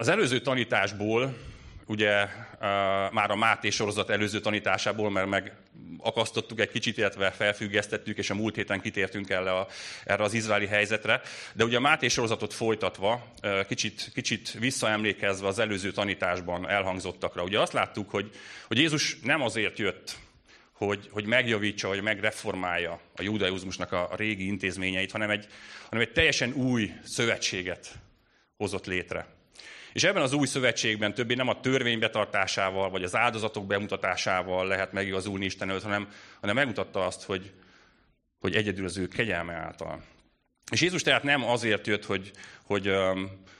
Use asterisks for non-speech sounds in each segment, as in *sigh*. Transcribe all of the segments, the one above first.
Az előző tanításból, ugye már a Máté sorozat előző tanításából, mert meg akasztottuk egy kicsit, illetve felfüggesztettük, és a múlt héten kitértünk erre, a, erre az izraeli helyzetre. De ugye a Máté sorozatot folytatva, kicsit, kicsit visszaemlékezve az előző tanításban elhangzottakra, ugye azt láttuk, hogy, hogy Jézus nem azért jött, hogy, hogy megjavítsa, vagy megreformálja a judaizmusnak a, a régi intézményeit, hanem egy, hanem egy teljesen új szövetséget hozott létre. És ebben az új szövetségben többé nem a törvény betartásával, vagy az áldozatok bemutatásával lehet megigazulni Isten előtt, hanem, hanem megmutatta azt, hogy, hogy egyedül az ő kegyelme által. És Jézus tehát nem azért jött, hogy, hogy,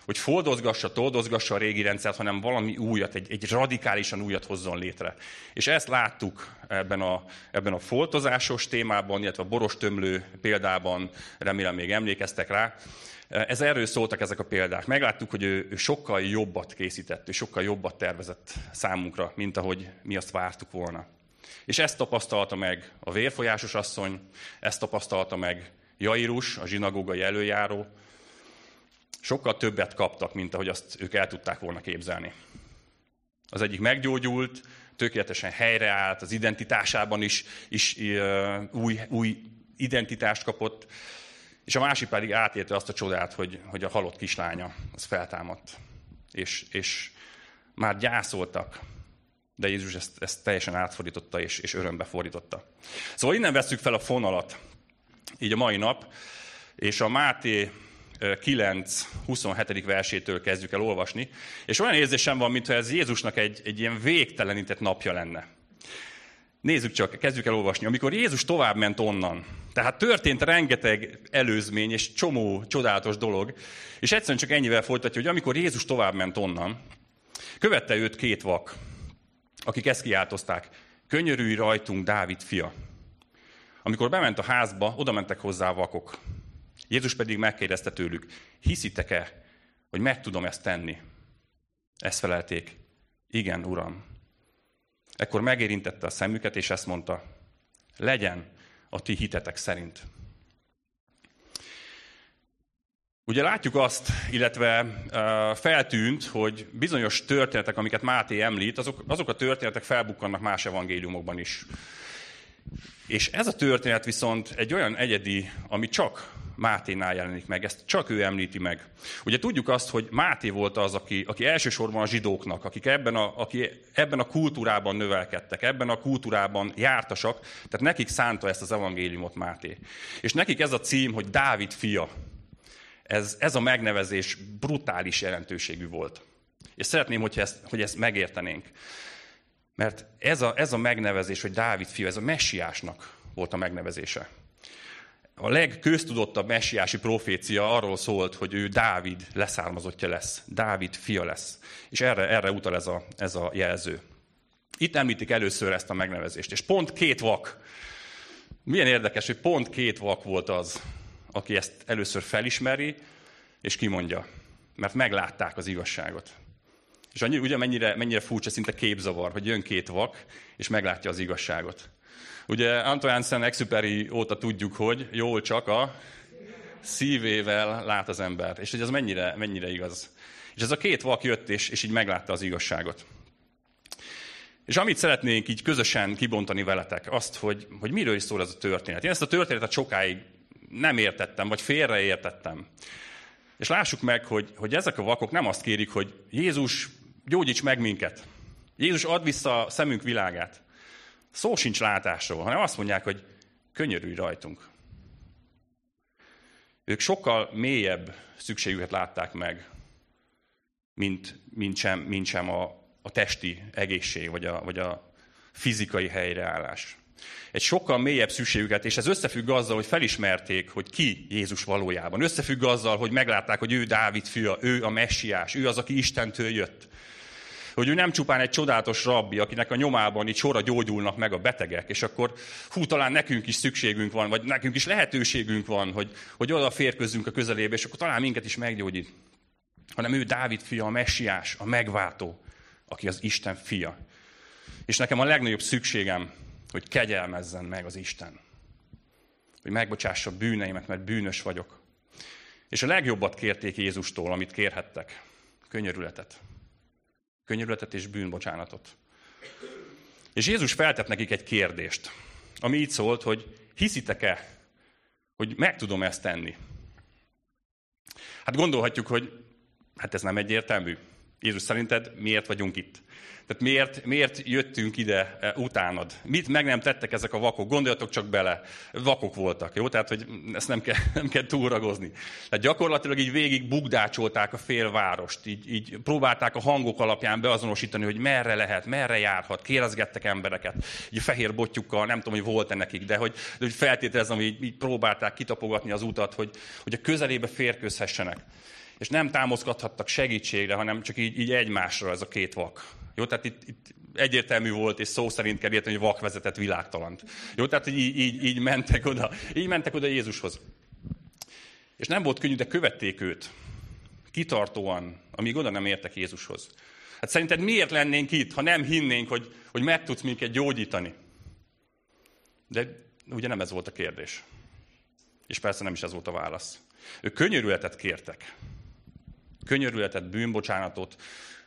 hogy foldozgassa, toldozgassa a régi rendszert, hanem valami újat, egy, egy radikálisan újat hozzon létre. És ezt láttuk ebben a, ebben a foltozásos témában, illetve a boros tömlő példában, remélem még emlékeztek rá. Ez erről szóltak ezek a példák. Megláttuk, hogy ő, ő sokkal jobbat készített, ő sokkal jobbat tervezett számunkra, mint ahogy mi azt vártuk volna. És ezt tapasztalta meg a vérfolyásos asszony, ezt tapasztalta meg Jairus, a zsinagógai előjáró, sokkal többet kaptak, mint ahogy azt ők el tudták volna képzelni. Az egyik meggyógyult, tökéletesen helyreállt, az identitásában is, is új, új identitást kapott, és a másik pedig átélte azt a csodát, hogy, hogy a halott kislánya az feltámadt. És, és már gyászoltak, de Jézus ezt, ezt teljesen átfordította és, és örömbe fordította. Szóval innen veszük fel a fonalat, így a mai nap, és a Máté 9, 27. versétől kezdjük el olvasni, és olyan érzésem van, mintha ez Jézusnak egy, egy ilyen végtelenített napja lenne. Nézzük csak, kezdjük el olvasni. Amikor Jézus tovább ment onnan, tehát történt rengeteg előzmény és csomó csodálatos dolog, és egyszerűen csak ennyivel folytatja, hogy amikor Jézus tovább ment onnan, követte őt két vak, akik ezt kiáltozták, könyörülj rajtunk, Dávid fia. Amikor bement a házba, oda mentek hozzá a vakok. Jézus pedig megkérdezte tőlük, hiszitek-e, hogy meg tudom ezt tenni? Ezt felelték, igen, Uram. Ekkor megérintette a szemüket, és ezt mondta, legyen a ti hitetek szerint. Ugye látjuk azt, illetve feltűnt, hogy bizonyos történetek, amiket Máté említ, azok, azok a történetek felbukkannak más evangéliumokban is. És ez a történet viszont egy olyan egyedi, ami csak Máténál jelenik meg, ezt csak ő említi meg. Ugye tudjuk azt, hogy Máté volt az, aki, aki elsősorban a zsidóknak, akik ebben a, aki ebben a kultúrában növelkedtek, ebben a kultúrában jártasak, tehát nekik szánta ezt az evangéliumot Máté. És nekik ez a cím, hogy Dávid fia. Ez, ez a megnevezés brutális jelentőségű volt. És szeretném, hogy ezt, hogy ezt megértenénk. Mert ez a, ez a megnevezés, hogy Dávid fia, ez a messiásnak volt a megnevezése. A legköztudottabb messiási profécia arról szólt, hogy ő Dávid leszármazottja lesz, Dávid fia lesz. És erre, erre utal ez a, ez a jelző. Itt említik először ezt a megnevezést. És pont két vak. Milyen érdekes, hogy pont két vak volt az, aki ezt először felismeri, és kimondja. Mert meglátták az igazságot. És annyi, ugye mennyire, mennyire furcsa, szinte képzavar, hogy jön két vak, és meglátja az igazságot. Ugye Antoine Saint-Exupéry óta tudjuk, hogy jól csak a szívével lát az ember. És hogy ez mennyire, mennyire igaz. És ez a két vak jött, és, és így meglátta az igazságot. És amit szeretnénk így közösen kibontani veletek, azt, hogy, hogy miről is szól ez a történet. Én ezt a történetet sokáig nem értettem, vagy félreértettem. És lássuk meg, hogy, hogy ezek a vakok nem azt kérik, hogy Jézus, gyógyíts meg minket. Jézus, ad vissza a szemünk világát. Szó sincs látásról, hanem azt mondják, hogy könyörülj rajtunk. Ők sokkal mélyebb szükségüket látták meg, mint, mint sem, mint sem a, a testi egészség, vagy a, vagy a fizikai helyreállás. Egy sokkal mélyebb szükségüket, és ez összefügg azzal, hogy felismerték, hogy ki Jézus valójában. Összefügg azzal, hogy meglátták, hogy ő Dávid fia, ő a messiás, ő az, aki Istentől jött hogy ő nem csupán egy csodálatos rabbi, akinek a nyomában így sorra gyógyulnak meg a betegek, és akkor hú, talán nekünk is szükségünk van, vagy nekünk is lehetőségünk van, hogy, hogy oda férkőzzünk a közelébe, és akkor talán minket is meggyógyít. Hanem ő Dávid fia, a messiás, a megváltó, aki az Isten fia. És nekem a legnagyobb szükségem, hogy kegyelmezzen meg az Isten. Hogy megbocsássa bűneimet, mert bűnös vagyok. És a legjobbat kérték Jézustól, amit kérhettek könyörületet. Könyörületet és bűnbocsánatot. És Jézus feltett nekik egy kérdést, ami így szólt, hogy hiszitek-e, hogy meg tudom ezt tenni? Hát gondolhatjuk, hogy hát ez nem egyértelmű. Jézus szerinted miért vagyunk itt? Tehát miért, miért jöttünk ide e, utánad? Mit meg nem tettek ezek a vakok? Gondoljatok csak bele, vakok voltak, jó? Tehát, hogy ezt nem kell, nem kell túlragozni. Tehát gyakorlatilag így végig bugdácsolták a félvárost, így, így próbálták a hangok alapján beazonosítani, hogy merre lehet, merre járhat, kérdezgettek embereket, így fehér botjukkal, nem tudom, hogy volt-e nekik, de hogy, de hogy feltételezem, hogy így, így próbálták kitapogatni az utat, hogy, hogy a közelébe férkőzhessenek. És nem támaszkodhattak segítségre, hanem csak így, így egymásra ez a két vak. Jó, tehát itt, itt egyértelmű volt, és szó szerint kell érteni, hogy vak vezetett világtalant. Jó, tehát így, így, így, mentek oda, így mentek oda Jézushoz. És nem volt könnyű, de követték őt. Kitartóan, amíg oda nem értek Jézushoz. Hát szerinted miért lennénk itt, ha nem hinnénk, hogy, hogy meg tudsz minket gyógyítani? De ugye nem ez volt a kérdés. És persze nem is ez volt a válasz. Ők könyörületet kértek. Könyörületet, bűnbocsánatot,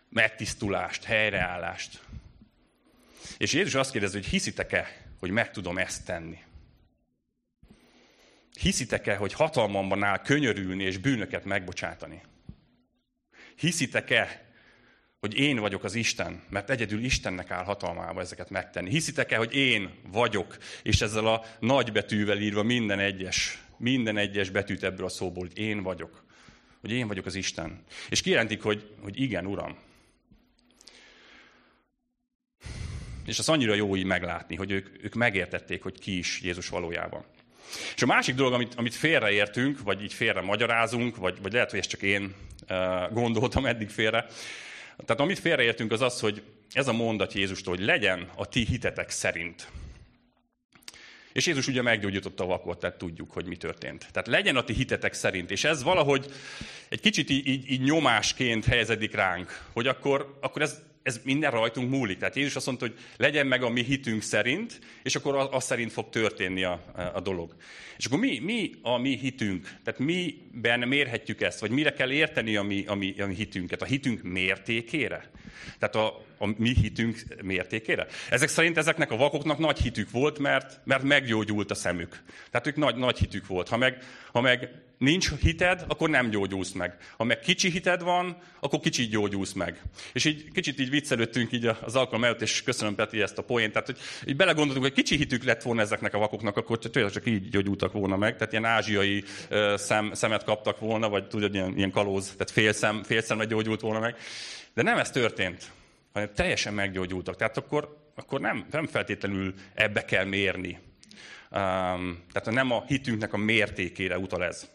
megtisztulást, helyreállást. És Jézus azt kérdezi, hogy hiszitek-e, hogy meg tudom ezt tenni? Hiszitek-e, hogy hatalmamban áll könyörülni és bűnöket megbocsátani? Hiszitek-e, hogy én vagyok az Isten, mert egyedül Istennek áll hatalmába ezeket megtenni. Hiszitek-e, hogy én vagyok, és ezzel a nagy betűvel írva minden egyes, minden egyes betűt ebből a szóból, hogy én vagyok. Hogy én vagyok az Isten. És kijelentik, hogy, hogy igen, Uram, És az annyira jó így meglátni, hogy ők, ők megértették, hogy ki is Jézus valójában. És a másik dolog, amit, amit félreértünk, vagy így félre magyarázunk, vagy, vagy lehet, hogy ezt csak én uh, gondoltam eddig félre. Tehát amit félreértünk, az az, hogy ez a mondat Jézustól, hogy legyen a ti hitetek szerint. És Jézus ugye meggyógyította a vakot, tehát tudjuk, hogy mi történt. Tehát legyen a ti hitetek szerint. És ez valahogy egy kicsit így, így, így nyomásként helyezedik ránk, hogy akkor, akkor ez ez minden rajtunk múlik. Tehát Jézus azt mondta, hogy legyen meg a mi hitünk szerint, és akkor az szerint fog történni a, a dolog. És akkor mi, mi a mi hitünk? Tehát miben mérhetjük ezt? Vagy mire kell érteni a mi, a mi, a mi hitünket? A hitünk mértékére? Tehát a, a mi hitünk mértékére? Ezek szerint ezeknek a vakoknak nagy hitük volt, mert, mert meggyógyult a szemük. Tehát ők nagy, nagy hitük volt. Ha meg, ha meg nincs hited, akkor nem gyógyulsz meg. Ha meg kicsi hited van, akkor kicsit gyógyulsz meg. És így kicsit így viccelődtünk így az alkalom előtt, és köszönöm Peti ezt a poént. Tehát, hogy így belegondoltunk, hogy kicsi hitük lett volna ezeknek a vakoknak, akkor tényleg csak így gyógyultak volna meg. Tehát ilyen ázsiai szem, szemet kaptak volna, vagy tudod, ilyen, ilyen kalóz, tehát fél, szem, fél szemet gyógyult volna meg. De nem ez történt, hanem teljesen meggyógyultak. Tehát akkor, akkor nem, nem feltétlenül ebbe kell mérni. Um, tehát nem a hitünknek a mértékére utal ez.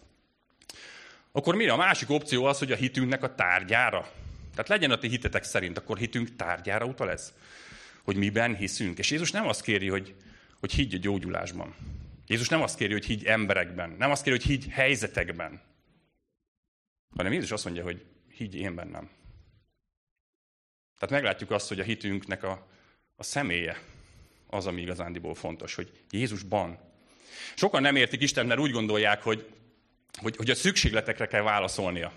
Akkor mi a másik opció az, hogy a hitünknek a tárgyára? Tehát legyen a ti hitetek szerint, akkor hitünk tárgyára utal ez? Hogy miben hiszünk. És Jézus nem azt kéri, hogy, hogy higgy a gyógyulásban. Jézus nem azt kéri, hogy higgy emberekben. Nem azt kéri, hogy higgy helyzetekben. Hanem Jézus azt mondja, hogy higgy én bennem. Tehát meglátjuk azt, hogy a hitünknek a, a személye az, ami igazándiból fontos, hogy Jézusban. Sokan nem értik Isten, mert úgy gondolják, hogy hogy, hogy a szükségletekre kell válaszolnia.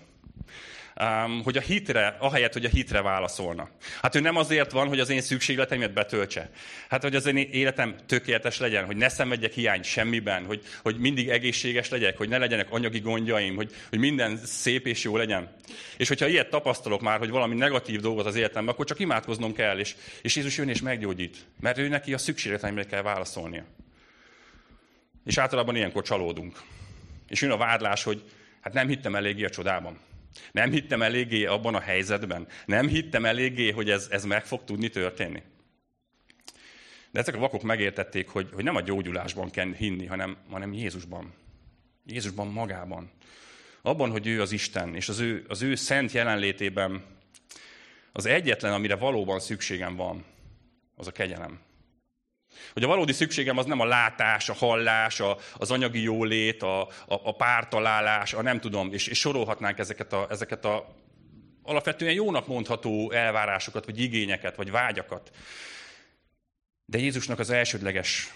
Um, hogy a hitre, ahelyett, hogy a hitre válaszolna. Hát ő nem azért van, hogy az én szükségleteimet betöltse. Hát, hogy az én életem tökéletes legyen, hogy ne szenvedjek hiány semmiben, hogy, hogy mindig egészséges legyek, hogy ne legyenek anyagi gondjaim, hogy, hogy minden szép és jó legyen. És hogyha ilyet tapasztalok már, hogy valami negatív dolgot az életemben, akkor csak imádkoznom kell, és, és Jézus jön és meggyógyít. Mert ő neki a szükségleteimre kell válaszolnia. És általában ilyenkor csalódunk. És jön a vádlás, hogy hát nem hittem eléggé a csodában. Nem hittem eléggé abban a helyzetben. Nem hittem eléggé, hogy ez, ez meg fog tudni történni. De ezek a vakok megértették, hogy, hogy nem a gyógyulásban kell hinni, hanem, hanem Jézusban. Jézusban magában. Abban, hogy ő az Isten, és az ő, az ő szent jelenlétében az egyetlen, amire valóban szükségem van, az a kegyelem. Hogy a valódi szükségem az nem a látás, a hallás, a, az anyagi jólét, a, a, a pártalálás, a nem tudom, és, és sorolhatnánk ezeket a, ezeket a alapvetően jónak mondható elvárásokat, vagy igényeket, vagy vágyakat. De Jézusnak az elsődleges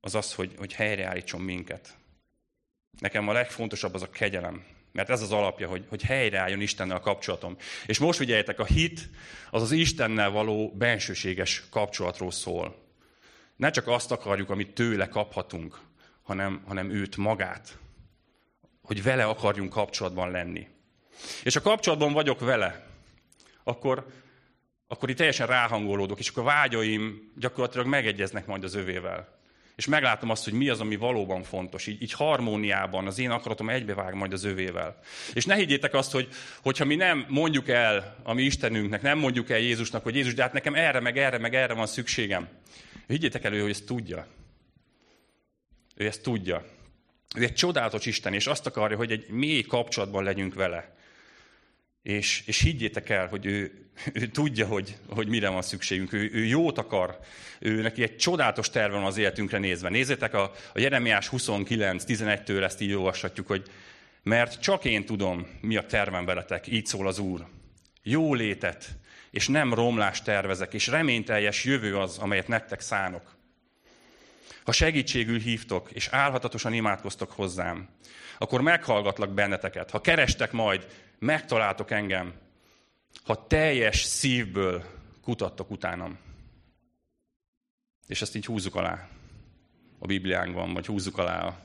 az az, hogy, hogy helyreállítson minket. Nekem a legfontosabb az a kegyelem. Mert ez az alapja, hogy, hogy helyreálljon Istennel a kapcsolatom. És most figyeljetek, a hit az az Istennel való bensőséges kapcsolatról szól. Ne csak azt akarjuk, amit tőle kaphatunk, hanem, hanem őt magát. Hogy vele akarjunk kapcsolatban lenni. És ha kapcsolatban vagyok vele, akkor, akkor itt teljesen ráhangolódok, és akkor a vágyaim gyakorlatilag megegyeznek majd az övével. És meglátom azt, hogy mi az, ami valóban fontos. Így, így harmóniában az én akaratom egybevág majd az övével. És ne higgyétek azt, hogy hogyha mi nem mondjuk el a mi Istenünknek, nem mondjuk el Jézusnak, hogy Jézus, de hát nekem erre, meg erre, meg erre van szükségem. Higgyétek el, hogy ezt tudja. Ő ezt tudja. Ő egy csodálatos Isten, és azt akarja, hogy egy mély kapcsolatban legyünk vele. És, és higgyétek el, hogy ő, ő tudja, hogy, hogy mire van szükségünk. Ő, ő jót akar. Ő neki egy csodálatos terve van az életünkre nézve. Nézzétek, a, a Jeremiás 29-11-től ezt így olvashatjuk, hogy mert csak én tudom, mi a tervem veletek, így szól az Úr. Jó létet, és nem romlást tervezek, és reményteljes jövő az, amelyet nektek szánok. Ha segítségül hívtok, és álhatatosan imádkoztok hozzám, akkor meghallgatlak benneteket. Ha kerestek majd, megtaláltok engem. Ha teljes szívből kutattok utánam. És ezt így húzzuk alá a Bibliánkban, vagy húzzuk alá,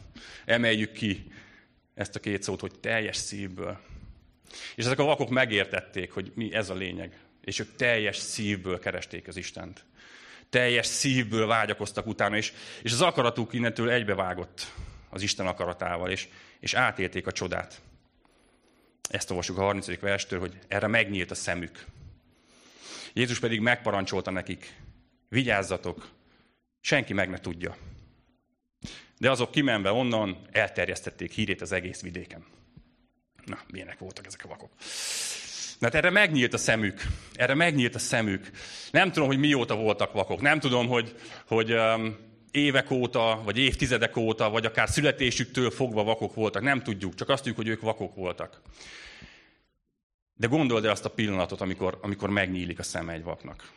emeljük ki ezt a két szót, hogy teljes szívből. És ezek a vakok megértették, hogy mi ez a lényeg. És ők teljes szívből keresték az Istent. Teljes szívből vágyakoztak utána, és, és az akaratuk innentől egybevágott az Isten akaratával, és, és átélték a csodát. Ezt olvasjuk a 30. verstől, hogy erre megnyílt a szemük. Jézus pedig megparancsolta nekik, vigyázzatok, senki meg ne tudja. De azok kimenve onnan elterjesztették hírét az egész vidéken. Na, milyenek voltak ezek a vakok. Mert erre megnyílt a szemük. Erre megnyílt a szemük. Nem tudom, hogy mióta voltak vakok. Nem tudom, hogy, hogy um, évek óta, vagy évtizedek óta, vagy akár születésüktől fogva vakok voltak. Nem tudjuk, csak azt tudjuk, hogy ők vakok voltak. De gondold el azt a pillanatot, amikor, amikor megnyílik a szeme egy vaknak.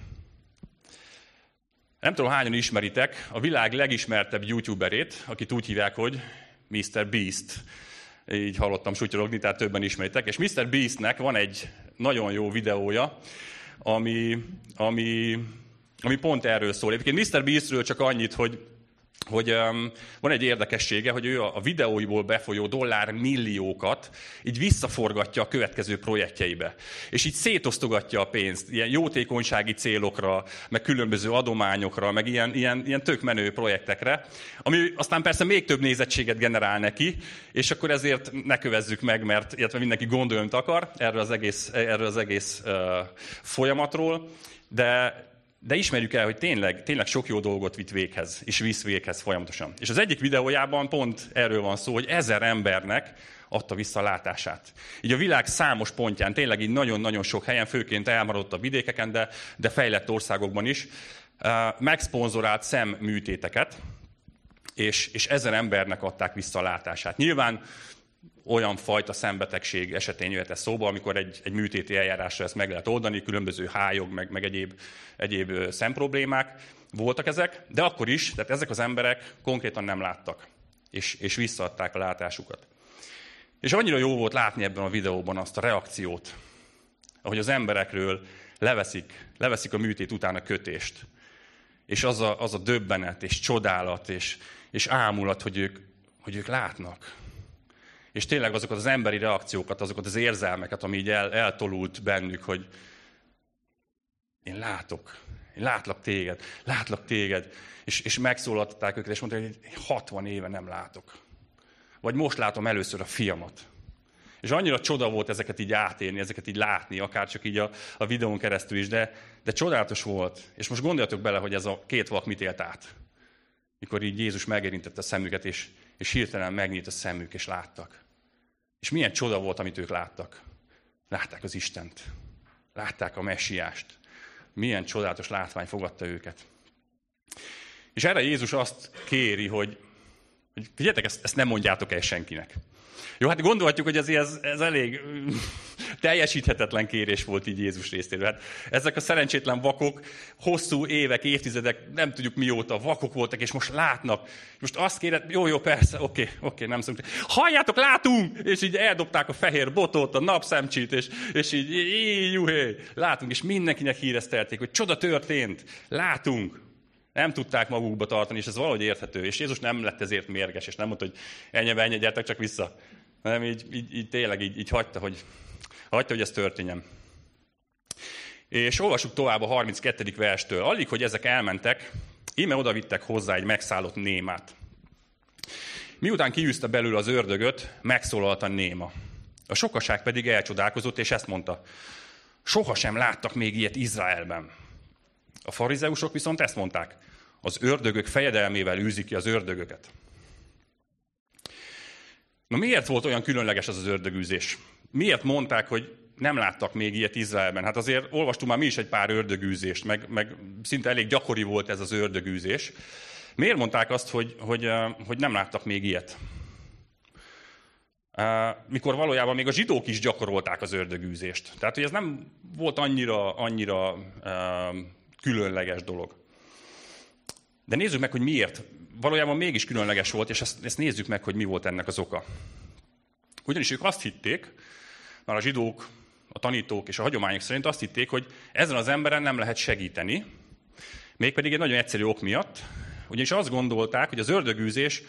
Nem tudom, hányan ismeritek a világ legismertebb youtuberét, akit úgy hívják, hogy Mr. Beast. Így hallottam sutyorogni, tehát többen ismeritek. És Mr. Beastnek van egy nagyon jó videója, ami, ami, ami pont erről szól. Egyébként Mr. Beastről csak annyit, hogy hogy um, van egy érdekessége, hogy ő a, videóiból befolyó dollár milliókat így visszaforgatja a következő projektjeibe. És így szétosztogatja a pénzt ilyen jótékonysági célokra, meg különböző adományokra, meg ilyen, ilyen, ilyen tök menő projektekre, ami aztán persze még több nézettséget generál neki, és akkor ezért ne kövezzük meg, mert illetve mindenki gondoljon akar erről az egész, erről az egész uh, folyamatról, de de ismerjük el, hogy tényleg, tényleg sok jó dolgot vitt véghez, és visz véghez folyamatosan. És az egyik videójában pont erről van szó, hogy ezer embernek adta vissza a látását. Így a világ számos pontján, tényleg így nagyon-nagyon sok helyen, főként elmaradott a vidékeken, de, de fejlett országokban is, megszponzorált szemműtéteket, és, és ezer embernek adták vissza a látását. Nyilván olyan fajta szembetegség esetén jöhet ez szóba, amikor egy, egy műtéti eljárásra ezt meg lehet oldani, különböző hályog, meg, meg egyéb, egyéb szemproblémák voltak ezek, de akkor is, tehát ezek az emberek konkrétan nem láttak, és, és visszaadták a látásukat. És annyira jó volt látni ebben a videóban azt a reakciót, ahogy az emberekről leveszik, leveszik a műtét után a kötést. És az a, az a döbbenet, és csodálat, és, és ámulat, hogy ők, hogy ők látnak, és tényleg azokat az emberi reakciókat, azokat az érzelmeket, ami így el, eltolult bennük, hogy én látok, én látlak téged, látlak téged. És, és megszólaltatták őket, és mondták, hogy 60 éve nem látok. Vagy most látom először a fiamat. És annyira csoda volt ezeket így átélni, ezeket így látni, akár csak így a, a videón keresztül is, de, de csodálatos volt. És most gondoljatok bele, hogy ez a két vak mit élt át. Mikor így Jézus megérintette a szemüket, és, és hirtelen megnyílt a szemük, és láttak. És milyen csoda volt, amit ők láttak. Látták az Istent. Látták a messiást. Milyen csodálatos látvány fogadta őket. És erre Jézus azt kéri, hogy, Hogy figyeljetek, ezt, ezt nem mondjátok el senkinek. Jó, hát gondolhatjuk, hogy azért ez, ez elég teljesíthetetlen kérés volt így Jézus részéről. Hát ezek a szerencsétlen vakok hosszú évek, évtizedek, nem tudjuk mióta vakok voltak, és most látnak. Most azt kéred, jó, jó, persze, oké, oké, nem szoktuk. Halljátok, látunk! És így eldobták a fehér botot, a napszemcsit, és, és így, így, juhé, látunk, és mindenkinek híreztelték, hogy csoda történt, látunk. Nem tudták magukba tartani, és ez valahogy érthető. És Jézus nem lett ezért mérges, és nem mondta, hogy ennyi, ennyi, gyertek csak vissza. Nem, így, így, így tényleg így, így hagyta, hogy, hagyta, hogy ez történjen. És olvassuk tovább a 32. verstől. Alig, hogy ezek elmentek, íme odavittek hozzá egy megszállott némát. Miután kiűzte belül az ördögöt, megszólalt a néma. A sokaság pedig elcsodálkozott, és ezt mondta. Sohasem láttak még ilyet Izraelben. A farizeusok viszont ezt mondták. Az ördögök fejedelmével űzik ki az ördögöket. Na miért volt olyan különleges az az ördögűzés? Miért mondták, hogy nem láttak még ilyet Izraelben? Hát azért olvastunk már mi is egy pár ördögűzést, meg, meg szinte elég gyakori volt ez az ördögűzés. Miért mondták azt, hogy, hogy, hogy nem láttak még ilyet? Mikor valójában még a zsidók is gyakorolták az ördögűzést. Tehát, hogy ez nem volt annyira, annyira különleges dolog. De nézzük meg, hogy miért. Valójában mégis különleges volt, és ezt, ezt nézzük meg, hogy mi volt ennek az oka. Ugyanis ők azt hitték, már a zsidók, a tanítók és a hagyományok szerint azt hitték, hogy ezen az emberen nem lehet segíteni, mégpedig egy nagyon egyszerű ok miatt, ugyanis azt gondolták, hogy az ördögűzés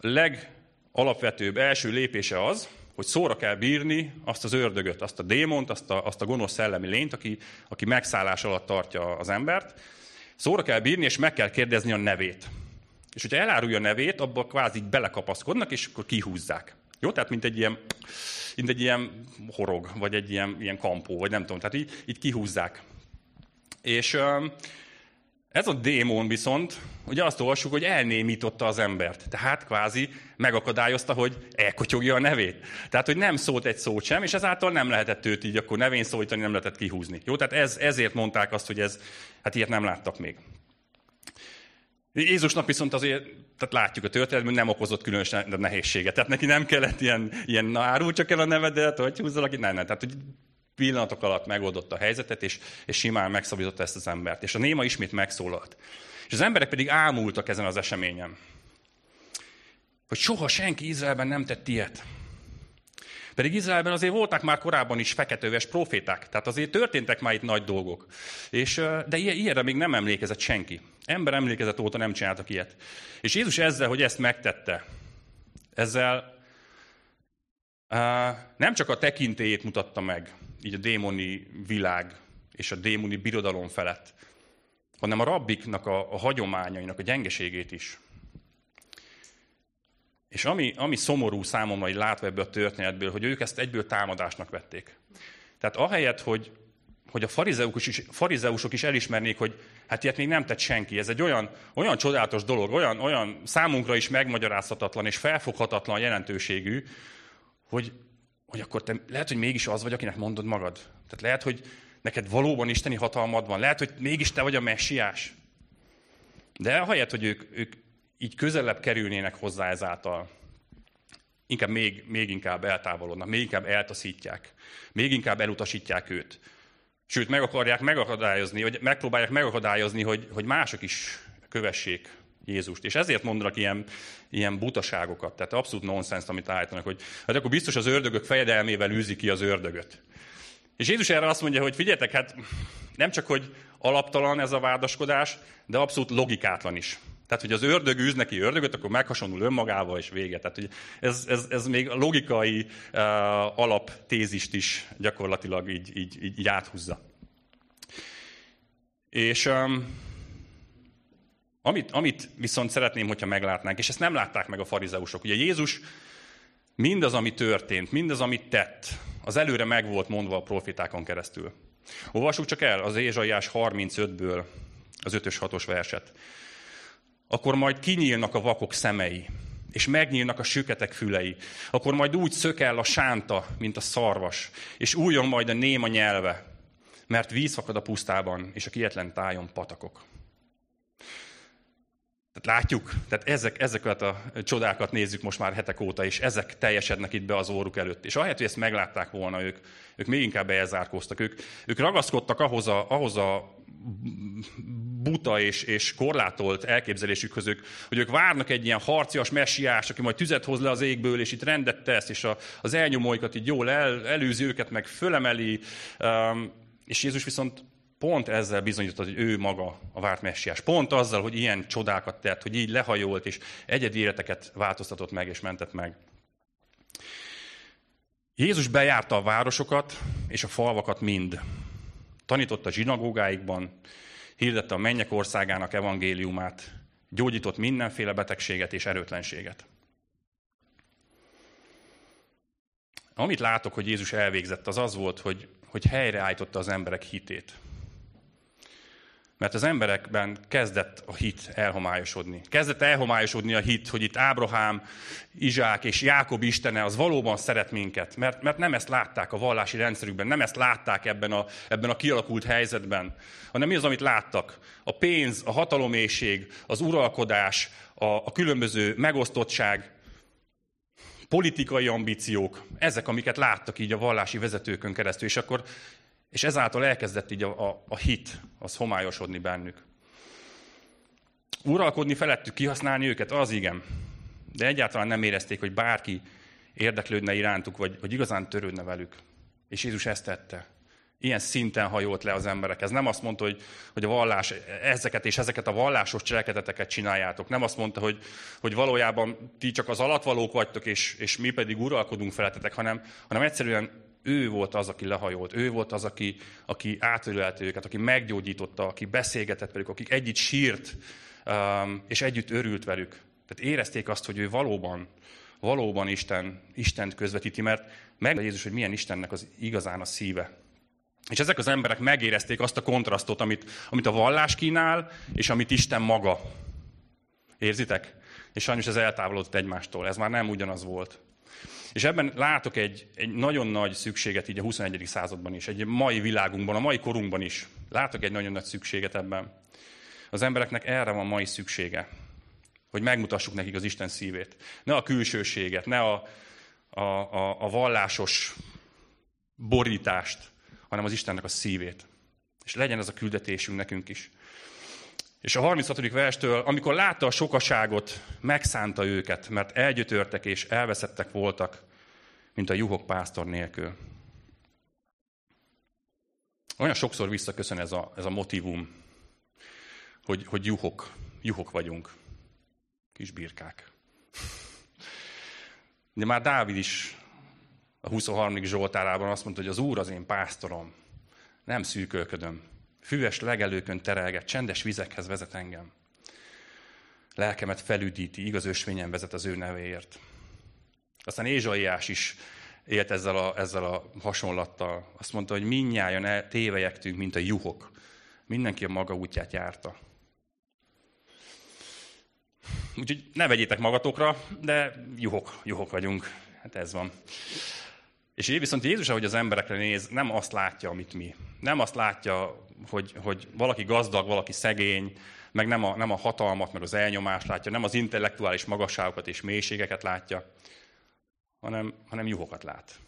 legalapvetőbb első lépése az, hogy szóra kell bírni azt az ördögöt, azt a démont, azt a, azt a gonosz szellemi lényt, aki, aki megszállás alatt tartja az embert. Szóra kell bírni, és meg kell kérdezni a nevét. És hogyha elárulja a nevét, abba kvázi belekapaszkodnak, és akkor kihúzzák. Jó? Tehát mint egy ilyen, mint egy ilyen horog, vagy egy ilyen, ilyen kampó, vagy nem tudom. Tehát így, így kihúzzák. És ez a démon viszont, ugye azt olvassuk, hogy elnémította az embert. Tehát kvázi megakadályozta, hogy elkotyogja a nevét. Tehát, hogy nem szólt egy szót sem, és ezáltal nem lehetett őt így akkor nevén szólítani, nem lehetett kihúzni. Jó, tehát ez, ezért mondták azt, hogy ez, hát ilyet nem láttak még. Jézusnak viszont azért, tehát látjuk a történetben, nem okozott különös nehézséget. Tehát neki nem kellett ilyen, ilyen na árul csak el a nevedet, hogy húzzalak, nem, nem. Tehát, hogy pillanatok alatt megoldotta a helyzetet, és, és simán megszabadította ezt az embert. És a néma ismét megszólalt. És az emberek pedig ámultak ezen az eseményen. Hogy soha senki Izraelben nem tett ilyet. Pedig Izraelben azért voltak már korábban is feketőves proféták, tehát azért történtek már itt nagy dolgok. És, de ilyenre még nem emlékezett senki. Ember emlékezett óta nem csináltak ilyet. És Jézus ezzel, hogy ezt megtette, ezzel nem csak a tekintélyét mutatta meg, így a démoni világ és a démoni birodalom felett, hanem a rabbiknak a, a hagyományainak a gyengeségét is. És ami, ami szomorú számomra, hogy látva ebből a történetből, hogy ők ezt egyből támadásnak vették. Tehát ahelyett, hogy, hogy a farizeusok is, farizeusok is elismernék, hogy hát ilyet még nem tett senki. Ez egy olyan, olyan csodálatos dolog, olyan, olyan számunkra is megmagyarázhatatlan és felfoghatatlan jelentőségű, hogy, hogy akkor te lehet, hogy mégis az vagy, akinek mondod magad. Tehát lehet, hogy neked valóban isteni hatalmad van. Lehet, hogy mégis te vagy a messiás. De ahelyett, hogy ők, ők így közelebb kerülnének hozzá ezáltal, inkább még, még inkább eltávolodnak, még inkább eltaszítják, még inkább elutasítják őt. Sőt, meg akarják megakadályozni, vagy megpróbálják megakadályozni, hogy, hogy mások is kövessék Jézust. És ezért mondanak ilyen, ilyen butaságokat, tehát abszolút nonsens, amit állítanak, hogy hát akkor biztos az ördögök fejedelmével űzi ki az ördögöt. És Jézus erre azt mondja, hogy figyeljetek, hát nem csak, hogy alaptalan ez a vádaskodás, de abszolút logikátlan is. Tehát, hogy az ördög űz neki ördögöt, akkor meghasonul önmagával, és vége. Tehát, hogy ez, ez, ez még a logikai uh, alaptézist is gyakorlatilag így, így, így, így áthúzza. És um, amit, amit viszont szeretném, hogyha meglátnánk, és ezt nem látták meg a farizeusok. Ugye Jézus mindaz, ami történt, mindaz, amit tett, az előre meg volt mondva a profitákon keresztül. Olvassuk csak el az Ézsaiás 35-ből az 5-ös 6-os verset. Akkor majd kinyílnak a vakok szemei, és megnyílnak a süketek fülei. Akkor majd úgy szökel a sánta, mint a szarvas, és újjon majd a néma nyelve, mert víz fakad a pusztában, és a kietlen tájon patakok. Tehát látjuk, tehát ezek, ezeket a csodákat nézzük most már hetek óta, és ezek teljesednek itt be az óruk előtt. És ahelyett, hogy ezt meglátták volna ők, ők még inkább elzárkóztak. Ők, ők ragaszkodtak ahhoz a, ahhoz a buta és, és korlátolt elképzelésük ők, hogy ők várnak egy ilyen harcias messiás, aki majd tüzet hoz le az égből, és itt rendet tesz, és a, az elnyomóikat így jól el, előzi őket, meg fölemeli. Um, és Jézus viszont pont ezzel bizonyította, hogy ő maga a várt messiás. Pont azzal, hogy ilyen csodákat tett, hogy így lehajolt, és egyedi életeket változtatott meg, és mentett meg. Jézus bejárta a városokat és a falvakat mind. Tanította a zsinagógáikban, hirdette a mennyek országának evangéliumát, gyógyított mindenféle betegséget és erőtlenséget. Amit látok, hogy Jézus elvégzett, az az volt, hogy, hogy helyreállította az emberek hitét. Mert az emberekben kezdett a hit elhomályosodni. Kezdett elhomályosodni a hit, hogy itt Ábrahám, Izsák és Jákob istene az valóban szeret minket. Mert, mert nem ezt látták a vallási rendszerükben, nem ezt látták ebben a, ebben a kialakult helyzetben, hanem mi az, amit láttak? A pénz, a hatalomészség, az uralkodás, a, a különböző megosztottság, politikai ambíciók, ezek, amiket láttak így a vallási vezetőkön keresztül, és akkor és ezáltal elkezdett így a, a, a hit, az homályosodni bennük. Uralkodni felettük, kihasználni őket, az igen. De egyáltalán nem érezték, hogy bárki érdeklődne irántuk, vagy, vagy igazán törődne velük. És Jézus ezt tette. Ilyen szinten hajolt le az emberek. Ez nem azt mondta, hogy, hogy a vallás, ezeket és ezeket a vallásos cselekedeteket csináljátok. Nem azt mondta, hogy, hogy valójában ti csak az alatvalók vagytok, és, és mi pedig uralkodunk feletetek, hanem, hanem egyszerűen ő volt az, aki lehajolt, ő volt az, aki, aki átölölte őket, aki meggyógyította, aki beszélgetett velük, akik együtt sírt, um, és együtt örült velük. Tehát érezték azt, hogy ő valóban, valóban Isten, Istent közvetíti, mert meg Jézus, hogy milyen Istennek az igazán a szíve. És ezek az emberek megérezték azt a kontrasztot, amit, amit a vallás kínál, és amit Isten maga. Érzitek? És sajnos ez eltávolodott egymástól. Ez már nem ugyanaz volt. És ebben látok egy, egy nagyon nagy szükséget így a 21. században is, egy mai világunkban, a mai korunkban is. Látok egy nagyon nagy szükséget ebben. Az embereknek erre van mai szüksége, hogy megmutassuk nekik az Isten szívét. Ne a külsőséget, ne a, a, a, a vallásos borítást, hanem az Istennek a szívét. És legyen ez a küldetésünk nekünk is. És a 36. verstől, amikor látta a sokaságot, megszánta őket, mert elgyötörtek és elveszettek voltak, mint a juhok pásztor nélkül. Olyan sokszor visszaköszön ez a, ez a motivum, hogy, hogy juhok, juhok vagyunk, kis birkák. De már Dávid is a 23. Zsoltárában azt mondta, hogy az Úr az én pásztorom, nem szűkölködöm, Füves legelőkön terelget, csendes vizekhez vezet engem. Lelkemet felüdíti, igaz ösvényen vezet az ő nevéért. Aztán Ézsaiás is élt ezzel a, ezzel a hasonlattal. Azt mondta, hogy minnyáján tévejektünk, mint a juhok. Mindenki a maga útját járta. Úgyhogy ne vegyétek magatokra, de juhok, juhok vagyunk. Hát ez van. És így viszont Jézus, ahogy az emberekre néz, nem azt látja, amit mi. Nem azt látja, hogy, hogy valaki gazdag, valaki szegény, meg nem a, nem a hatalmat, meg az elnyomást látja, nem az intellektuális magasságokat és mélységeket látja, hanem, hanem juhokat lát.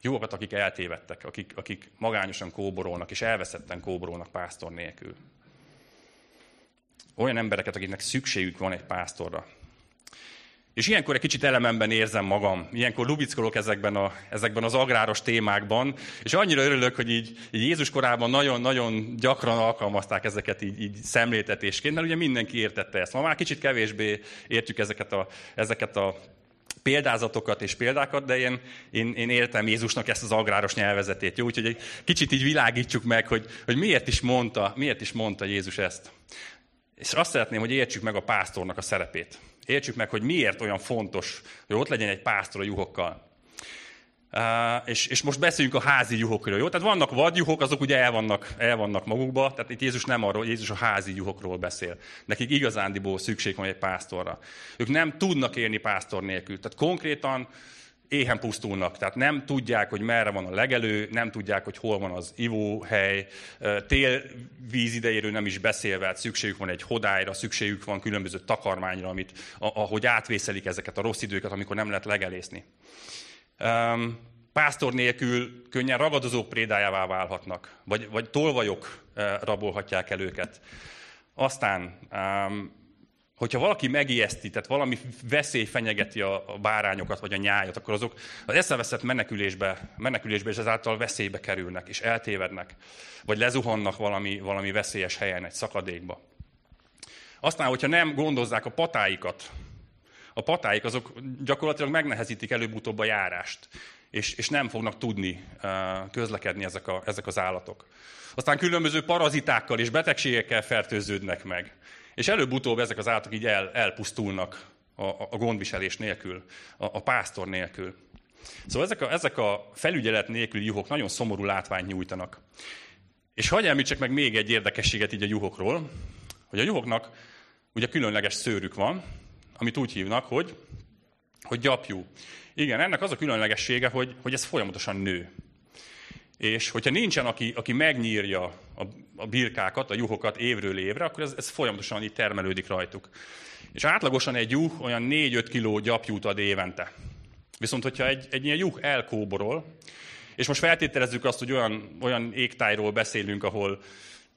Juhokat, akik eltévedtek, akik, akik magányosan kóborolnak, és elveszetten kóborolnak pásztor nélkül. Olyan embereket, akiknek szükségük van egy pásztorra. És ilyenkor egy kicsit elememben érzem magam. Ilyenkor lubickolok ezekben, a, ezekben az agráros témákban, és annyira örülök, hogy így, így Jézus korában nagyon-nagyon gyakran alkalmazták ezeket így, így szemléltetésként, mert ugye mindenki értette ezt. Ma már kicsit kevésbé értjük ezeket a, ezeket a példázatokat és példákat, de én, én, én értem Jézusnak ezt az agráros nyelvezetét. Jó? Úgyhogy egy kicsit így világítsuk meg, hogy, hogy miért, is mondta, miért is mondta Jézus ezt. És azt szeretném, hogy értsük meg a pásztornak a szerepét. Értsük meg, hogy miért olyan fontos, hogy ott legyen egy pásztor a juhokkal. Uh, és, és most beszéljünk a házi juhokról, jó? Tehát vannak vadjuhok, azok ugye el vannak, el vannak magukba, tehát itt Jézus nem arról, Jézus a házi juhokról beszél. Nekik igazándiból szükség van egy pásztorra. Ők nem tudnak élni pásztor nélkül. Tehát konkrétan éhen pusztulnak, tehát nem tudják, hogy merre van a legelő, nem tudják, hogy hol van az ivóhely, tél víz idejéről nem is beszélve, hát szükségük van egy hodályra, szükségük van különböző takarmányra, amit, ahogy átvészelik ezeket a rossz időket, amikor nem lehet legelészni. Um, pásztor nélkül könnyen ragadozók prédájává válhatnak, vagy, vagy tolvajok rabolhatják el őket. Aztán hogyha valaki megijeszti, tehát valami veszély fenyegeti a, bárányokat, vagy a nyájat, akkor azok az eszeveszett menekülésbe, menekülésbe és ezáltal veszélybe kerülnek, és eltévednek, vagy lezuhannak valami, valami veszélyes helyen, egy szakadékba. Aztán, hogyha nem gondozzák a patáikat, a patáik azok gyakorlatilag megnehezítik előbb-utóbb a járást, és, és nem fognak tudni uh, közlekedni ezek, a, ezek az állatok. Aztán különböző parazitákkal és betegségekkel fertőződnek meg. És előbb-utóbb ezek az állatok így el, elpusztulnak a, a gondviselés nélkül, a, a pásztor nélkül. Szóval ezek a, ezek a felügyelet nélküli juhok nagyon szomorú látványt nyújtanak. És hagyj említsek meg még egy érdekességet így a juhokról, hogy a juhoknak ugye különleges szőrük van, amit úgy hívnak, hogy, hogy gyapjú. Igen, ennek az a különlegessége, hogy, hogy ez folyamatosan nő. És hogyha nincsen, aki, aki megnyírja a, a birkákat, a juhokat évről évre, akkor ez, ez folyamatosan így termelődik rajtuk. És átlagosan egy juh olyan 4-5 kiló gyapjút ad évente. Viszont, hogyha egy, egy ilyen juh elkóborol, és most feltételezzük azt, hogy olyan, olyan égtájról beszélünk, ahol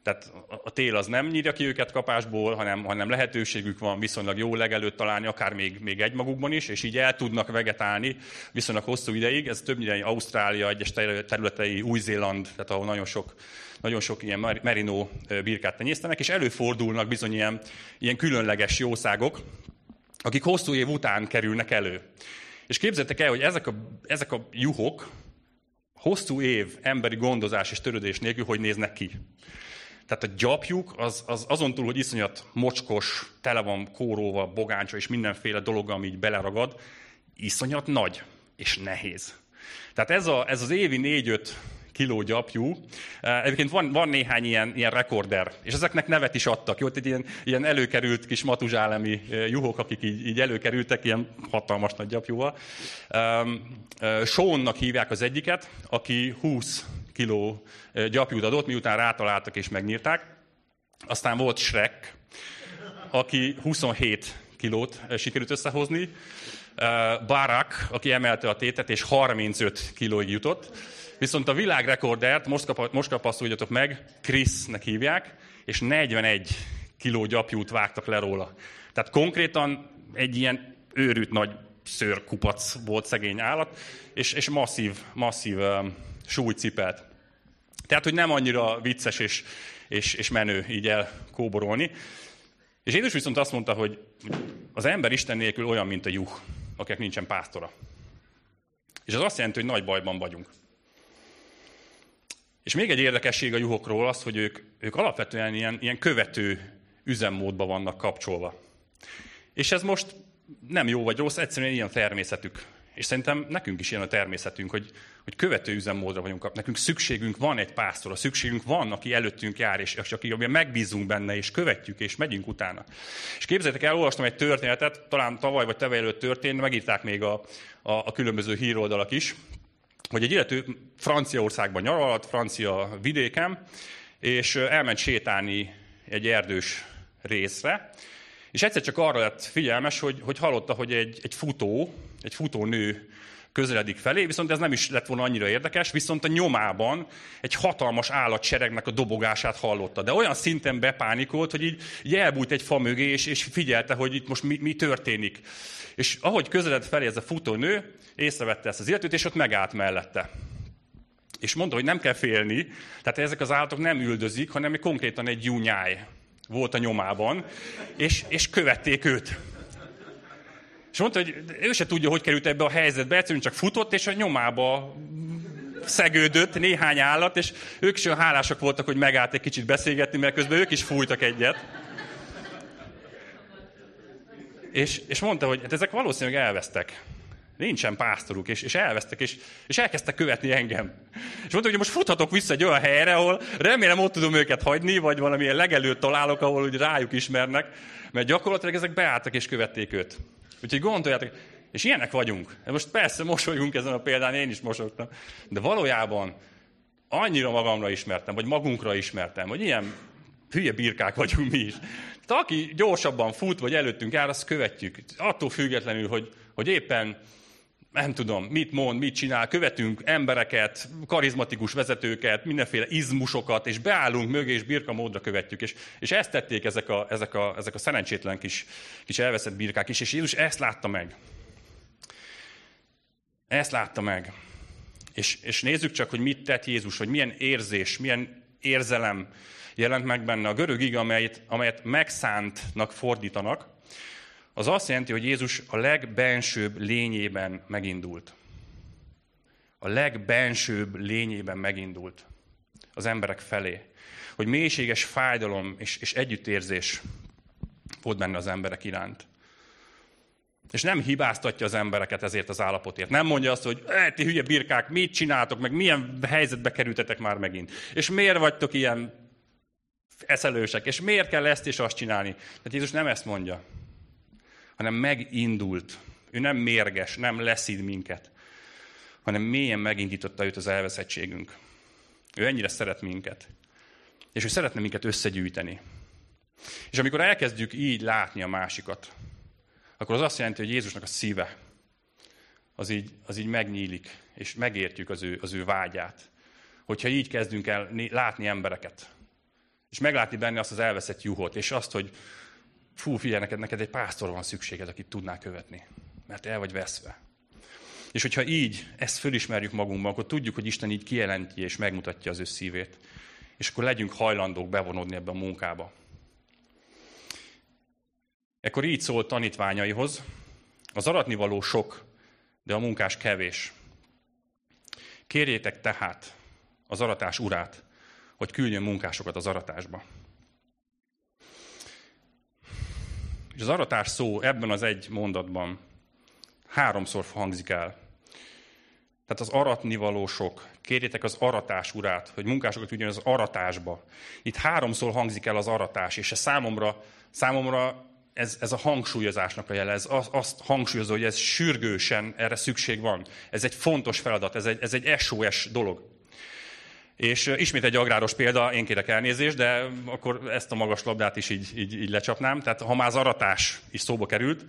tehát a tél az nem nyírja ki őket kapásból, hanem, hanem lehetőségük van viszonylag jó legelőtt találni, akár még, még egymagukban is, és így el tudnak vegetálni viszonylag hosszú ideig. Ez többnyire Ausztrália egyes területei, Új-Zéland, tehát ahol nagyon sok, nagyon sok ilyen merino birkát tenyésztenek, és előfordulnak bizony ilyen, ilyen különleges jószágok, akik hosszú év után kerülnek elő. És képzeljétek el, hogy ezek a, ezek a juhok hosszú év emberi gondozás és törődés nélkül hogy néznek ki. Tehát a gyapjuk az, az azon túl, hogy iszonyat mocskos, tele van kóróval, bogáncsa és mindenféle dolog, ami így beleragad, iszonyat nagy és nehéz. Tehát ez, a, ez az évi 4-5 kiló gyapjú. Egyébként van, van néhány ilyen, ilyen rekorder, és ezeknek nevet is adtak. Jó, egy ilyen, ilyen előkerült kis matuzsálemi juhok, akik így, így előkerültek, ilyen hatalmas nagy gyapjúval. Um, hívják az egyiket, aki 20 kiló gyapjút adott, miután rátaláltak és megnyírták. Aztán volt Shrek, aki 27 kilót sikerült összehozni. Barak, aki emelte a tétet, és 35 kilóig jutott. Viszont a világrekordert most, kap, most kapasztuljatok meg, Chrisnek hívják, és 41 kiló gyapjút vágtak le róla. Tehát konkrétan egy ilyen őrült nagy szőrkupac volt szegény állat, és, és masszív, masszív um, súlyt cipelt. Tehát, hogy nem annyira vicces és, és, és menő így elkóborolni. És Jézus viszont azt mondta, hogy az ember Isten nélkül olyan, mint a juh, akinek nincsen pásztora. És az azt jelenti, hogy nagy bajban vagyunk. És még egy érdekesség a juhokról az, hogy ők, ők alapvetően ilyen, ilyen követő üzemmódba vannak kapcsolva. És ez most nem jó vagy rossz, egyszerűen ilyen természetük. És szerintem nekünk is ilyen a természetünk, hogy, hogy követő üzemmódra vagyunk. Nekünk szükségünk van egy pásztorra, szükségünk van, aki előttünk jár, és, és aki megbízunk benne, és követjük, és megyünk utána. És képzeljétek el, olvastam egy történetet, talán tavaly vagy tavaly előtt történt, megírták még a, a, a különböző híroldalak is, hogy egy illető Franciaországban nyaralt, francia vidéken, és elment sétálni egy erdős részre, és egyszer csak arra lett figyelmes, hogy, hogy hallotta, hogy egy, egy futó, egy futó nő közeledik felé, viszont ez nem is lett volna annyira érdekes, viszont a nyomában egy hatalmas állatseregnek a dobogását hallotta. De olyan szinten bepánikolt, hogy így, így elbújt egy fa mögé, és, és figyelte, hogy itt most mi, mi történik. És ahogy közeled felé ez a futó nő, észrevette ezt az illetőt, és ott megállt mellette. És mondta, hogy nem kell félni, tehát ezek az állatok nem üldözik, hanem konkrétan egy júnyáj volt a nyomában, és, és követték őt. És mondta, hogy ő se tudja, hogy került ebbe a helyzetbe, egyszerűen csak futott, és a nyomába szegődött néhány állat, és ők is olyan hálásak voltak, hogy megállt egy kicsit beszélgetni, mert közben ők is fújtak egyet. És, és mondta, hogy hát ezek valószínűleg elvesztek. Nincsen pásztoruk, és, és elvesztek, és, és elkezdtek követni engem. És mondta, hogy most futhatok vissza egy olyan helyre, ahol remélem ott tudom őket hagyni, vagy valamilyen legelőtt találok, ahol úgy rájuk ismernek, mert gyakorlatilag ezek beálltak és követték őt. Úgyhogy gondoljátok, És ilyenek vagyunk. Most persze mosolyunk ezen a példán, én is mosogtam. De valójában annyira magamra ismertem, vagy magunkra ismertem, hogy ilyen hülye birkák vagyunk mi is. Tehát aki gyorsabban fut, vagy előttünk jár, azt követjük. Attól függetlenül, hogy, hogy éppen nem tudom, mit mond, mit csinál, követünk embereket, karizmatikus vezetőket, mindenféle izmusokat, és beállunk mögé, és birka módra követjük. És, és ezt tették ezek a, ezek, a, ezek a szerencsétlen kis, kis elveszett birkák is, és Jézus ezt látta meg. Ezt látta meg. És, és nézzük csak, hogy mit tett Jézus, hogy milyen érzés, milyen érzelem jelent meg benne. A görög ige, amelyet, amelyet megszántnak fordítanak, az azt jelenti, hogy Jézus a legbensőbb lényében megindult. A legbensőbb lényében megindult az emberek felé. Hogy mélységes fájdalom és, és együttérzés volt benne az emberek iránt. És nem hibáztatja az embereket ezért az állapotért. Nem mondja azt, hogy e, ti hülye birkák, mit csináltok, meg milyen helyzetbe kerültetek már megint. És miért vagytok ilyen eszelősek, és miért kell ezt és azt csinálni. Tehát Jézus nem ezt mondja, hanem megindult. Ő nem mérges, nem leszid minket, hanem mélyen megindította őt az elveszettségünk. Ő ennyire szeret minket. És ő szeretne minket összegyűjteni. És amikor elkezdjük így látni a másikat, akkor az azt jelenti, hogy Jézusnak a szíve az így, az így megnyílik, és megértjük az ő, az ő vágyát. Hogyha így kezdünk el látni embereket, és meglátni benne azt az elveszett juhot, és azt, hogy fú, figyelj, neked, neked egy pásztor van szükséged, akit tudnál követni, mert el vagy veszve. És hogyha így ezt fölismerjük magunkban, akkor tudjuk, hogy Isten így kijelenti és megmutatja az ő szívét. És akkor legyünk hajlandók bevonódni ebbe a munkába. Ekkor így szólt tanítványaihoz, az aratnivaló sok, de a munkás kevés. Kérjétek tehát az aratás urát, hogy küldjön munkásokat az aratásba. És az aratás szó ebben az egy mondatban háromszor hangzik el. Tehát az aratnivalósok, kérjétek az aratás urát, hogy munkásokat küldjön az aratásba. Itt háromszor hangzik el az aratás, és ez számomra, számomra ez, ez a hangsúlyozásnak a jele, ez azt hangsúlyozza, hogy ez sürgősen erre szükség van. Ez egy fontos feladat, ez egy, ez egy SOS dolog. És ismét egy agráros példa, én kérek elnézést, de akkor ezt a magas labdát is így, így, így lecsapnám. Tehát ha már az aratás is szóba került,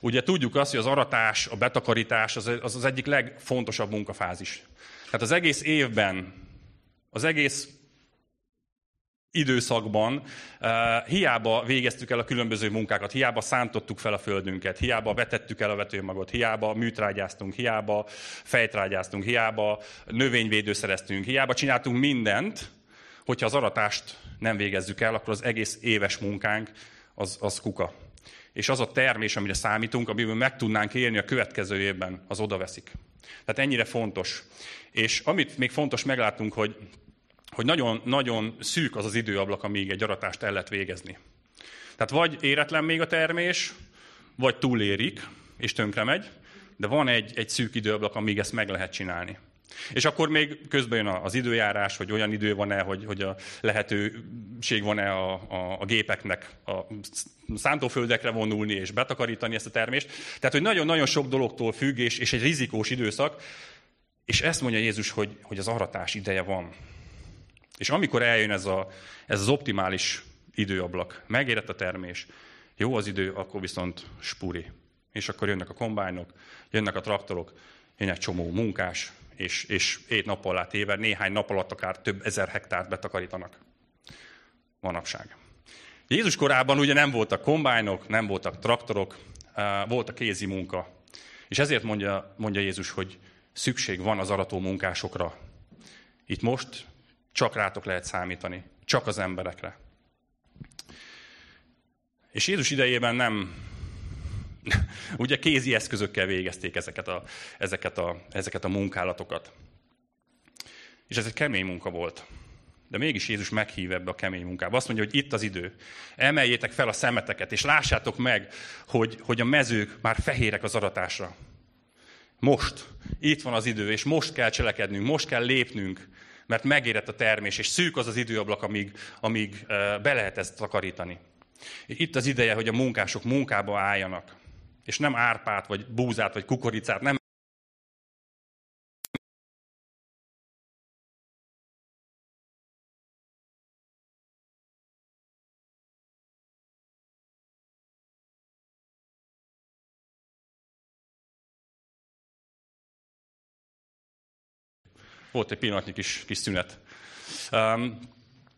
ugye tudjuk azt, hogy az aratás, a betakarítás az az, egyik legfontosabb munkafázis. Tehát az egész évben, az egész időszakban uh, hiába végeztük el a különböző munkákat, hiába szántottuk fel a földünket, hiába vetettük el a vetőmagot, hiába műtrágyáztunk, hiába fejtrágyáztunk, hiába növényvédőszereztünk, hiába csináltunk mindent, hogyha az aratást nem végezzük el, akkor az egész éves munkánk az, az kuka. És az a termés, amire számítunk, amiből meg tudnánk élni a következő évben, az odaveszik. Tehát ennyire fontos. És amit még fontos meglátunk, hogy hogy nagyon, nagyon szűk az az időablak, amíg egy aratást el lehet végezni. Tehát vagy éretlen még a termés, vagy túlérik, és tönkre megy, de van egy, egy szűk időablak, amíg ezt meg lehet csinálni. És akkor még közben jön az időjárás, hogy olyan idő van-e, hogy, hogy a lehetőség van-e a, a, a gépeknek a szántóföldekre vonulni és betakarítani ezt a termést. Tehát, hogy nagyon-nagyon sok dologtól függ, és, és egy rizikós időszak, és ezt mondja Jézus, hogy, hogy az aratás ideje van. És amikor eljön ez, a, ez az optimális időablak, megérett a termés, jó az idő, akkor viszont spuri. És akkor jönnek a kombányok, jönnek a traktorok, jön egy csomó munkás, és, és ét nap alatt éve, néhány nap alatt akár több ezer hektárt betakarítanak. Manapság. Jézus korában ugye nem voltak kombányok, nem voltak traktorok, volt a kézi munka. És ezért mondja, mondja Jézus, hogy szükség van az arató munkásokra. Itt most csak rátok lehet számítani. Csak az emberekre. És Jézus idejében nem, *laughs* ugye kézi eszközökkel végezték ezeket a, ezeket, a, ezeket a munkálatokat. És ez egy kemény munka volt. De mégis Jézus meghív ebbe a kemény munkába. Azt mondja, hogy itt az idő. Emeljétek fel a szemeteket, és lássátok meg, hogy, hogy a mezők már fehérek az aratásra. Most. Itt van az idő, és most kell cselekednünk, most kell lépnünk, mert megérett a termés, és szűk az az időablak, amíg, amíg be lehet ezt takarítani. Itt az ideje, hogy a munkások munkába álljanak. És nem árpát, vagy búzát, vagy kukoricát, nem Volt egy pillanatnyi kis, kis szünet. Um,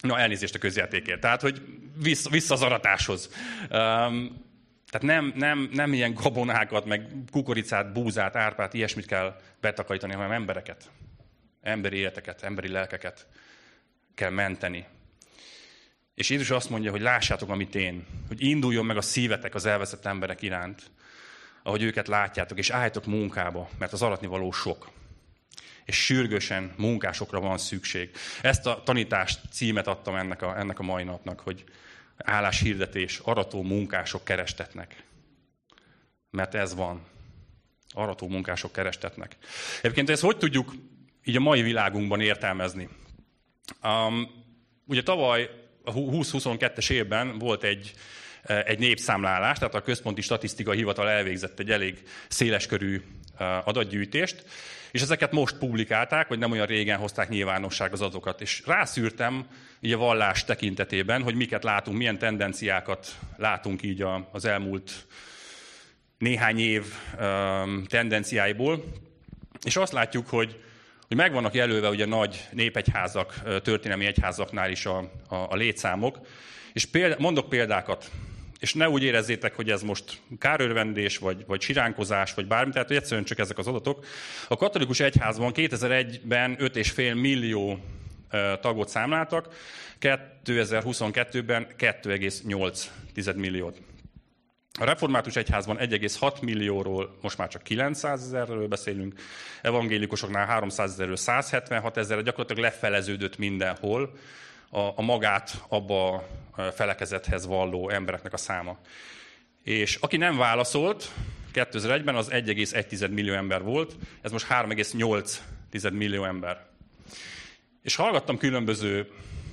na, elnézést a közjátékért. Tehát, hogy vissza, vissza az aratáshoz. Um, tehát nem, nem, nem ilyen gabonákat, meg kukoricát, búzát, árpát, ilyesmit kell betakarítani, hanem embereket. Emberi életeket, emberi lelkeket kell menteni. És Jézus azt mondja, hogy lássátok, amit én, hogy induljon meg a szívetek az elveszett emberek iránt, ahogy őket látjátok, és álljatok munkába, mert az aratni való sok és sürgősen munkásokra van szükség. Ezt a tanítást, címet adtam ennek a, ennek a mai napnak, hogy álláshirdetés, arató munkások kerestetnek. Mert ez van. Arató munkások kerestetnek. Egyébként ezt hogy tudjuk így a mai világunkban értelmezni? Um, ugye tavaly a 2022-es évben volt egy, egy népszámlálás, tehát a Központi Statisztikai Hivatal elvégzett egy elég széleskörű adatgyűjtést, és ezeket most publikálták, vagy nem olyan régen hozták nyilvánosság az adatokat. És rászűrtem így a vallás tekintetében, hogy miket látunk, milyen tendenciákat látunk így az elmúlt néhány év tendenciáiból. És azt látjuk, hogy, hogy megvannak jelölve ugye nagy népegyházak, történelmi egyházaknál is a, a, a létszámok. És példa, mondok példákat és ne úgy érezzétek, hogy ez most kárörvendés, vagy, vagy siránkozás, vagy bármi, tehát egyszerűen csak ezek az adatok. A katolikus egyházban 2001-ben 5,5 millió tagot számláltak, 2022-ben 2,8 milliót. A református egyházban 1,6 millióról most már csak 900 ezerről beszélünk, evangélikusoknál 300 ezerről 176 ezerre, gyakorlatilag lefeleződött mindenhol a, a magát abba a felekezethez valló embereknek a száma. És aki nem válaszolt, 2001-ben az 1,1 millió ember volt, ez most 3,8 millió ember. És hallgattam különböző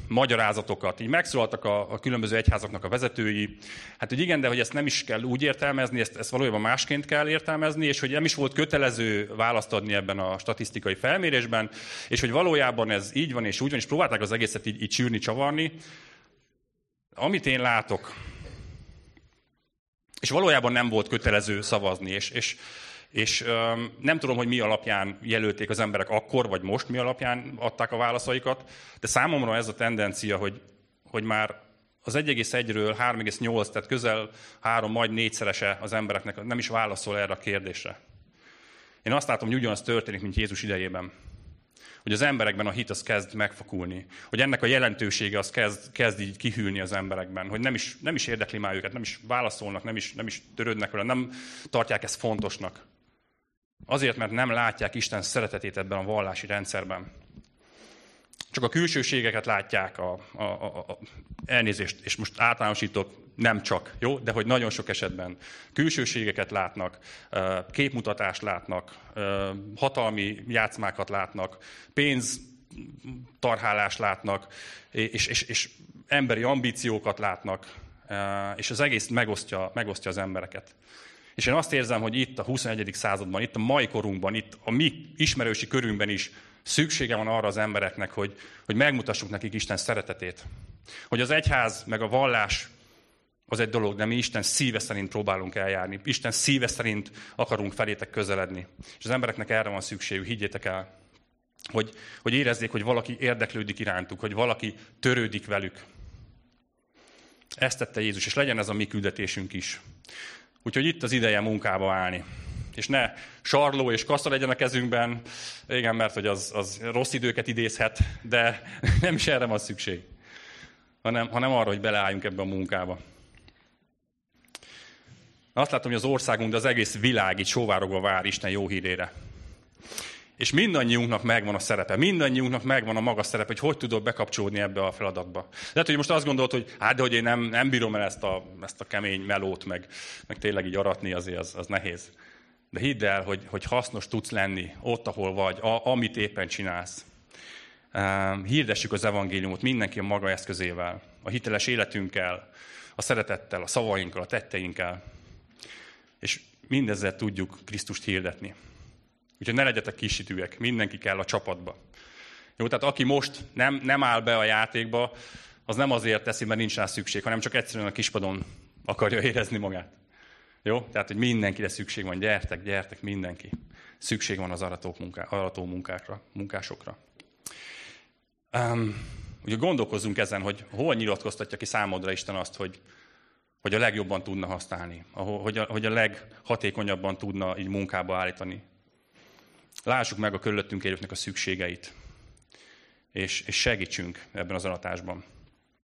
magyarázatokat, így megszólaltak a, a különböző egyházaknak a vezetői, hát hogy igen, de hogy ezt nem is kell úgy értelmezni, ezt, ezt valójában másként kell értelmezni, és hogy nem is volt kötelező választ adni ebben a statisztikai felmérésben, és hogy valójában ez így van és úgy van, és próbálták az egészet így, így csűrni, csavarni. Amit én látok, és valójában nem volt kötelező szavazni, és, és és um, nem tudom, hogy mi alapján jelölték az emberek akkor, vagy most mi alapján adták a válaszaikat, de számomra ez a tendencia, hogy, hogy már az 1,1-ről 3,8, tehát közel 3, majd négyszerese az embereknek nem is válaszol erre a kérdésre. Én azt látom, hogy ugyanaz történik, mint Jézus idejében. Hogy az emberekben a hit az kezd megfakulni. Hogy ennek a jelentősége az kezd, kezd így kihűlni az emberekben. Hogy nem is, nem is érdekli már őket, nem is válaszolnak, nem is, nem is törődnek vele, nem tartják ezt fontosnak. Azért, mert nem látják Isten szeretetét ebben a vallási rendszerben. Csak a külsőségeket látják, a, a, a, a elnézést, és most általánosítok, nem csak, jó? De hogy nagyon sok esetben külsőségeket látnak, képmutatást látnak, hatalmi játszmákat látnak, pénztarhálást látnak, és, és, és emberi ambíciókat látnak, és az egész megosztja, megosztja az embereket. És én azt érzem, hogy itt a 21. században, itt a mai korunkban, itt a mi ismerősi körünkben is szüksége van arra az embereknek, hogy, hogy megmutassuk nekik Isten szeretetét. Hogy az egyház meg a vallás az egy dolog, de mi Isten szíve szerint próbálunk eljárni. Isten szíve szerint akarunk felétek közeledni. És az embereknek erre van szükségük, higgyétek el. Hogy, hogy érezzék, hogy valaki érdeklődik irántuk, hogy valaki törődik velük. Ezt tette Jézus, és legyen ez a mi küldetésünk is. Úgyhogy itt az ideje munkába állni. És ne sarló és kassa legyen a kezünkben, igen, mert hogy az, az rossz időket idézhet, de *laughs* nem is erre van szükség, hanem, hanem arra, hogy beleálljunk ebbe a munkába. Azt látom, hogy az országunk, de az egész világ itt sóvárogva vár Isten jó hírére. És mindannyiunknak megvan a szerepe, mindannyiunknak megvan a maga szerepe, hogy hogy tudod bekapcsolódni ebbe a feladatba. Lehet, hogy most azt gondolod, hogy hát, de hogy én nem, nem bírom el ezt a, ezt a kemény melót, meg, meg tényleg így aratni, azért az, az nehéz. De hidd el, hogy, hogy hasznos tudsz lenni ott, ahol vagy, a, amit éppen csinálsz. Hirdessük az evangéliumot mindenki a maga eszközével, a hiteles életünkkel, a szeretettel, a szavainkkal, a tetteinkkel. És mindezzel tudjuk Krisztust hirdetni. Úgyhogy ne legyetek kisítőek, mindenki kell a csapatba. Jó, tehát aki most nem, nem áll be a játékba, az nem azért teszi, mert nincs rá szükség, hanem csak egyszerűen a kispadon akarja érezni magát. Jó? Tehát, hogy mindenkire szükség van. Gyertek, gyertek, mindenki. Szükség van az aratók munká, arató munkákra, munkásokra. Um, ugye gondolkozzunk ezen, hogy hol nyilatkoztatja ki számodra Isten azt, hogy, hogy a legjobban tudna használni, hogy a, hogy a leghatékonyabban tudna így munkába állítani. Lássuk meg a körülöttünk élőknek a szükségeit, és, és segítsünk ebben az aratásban.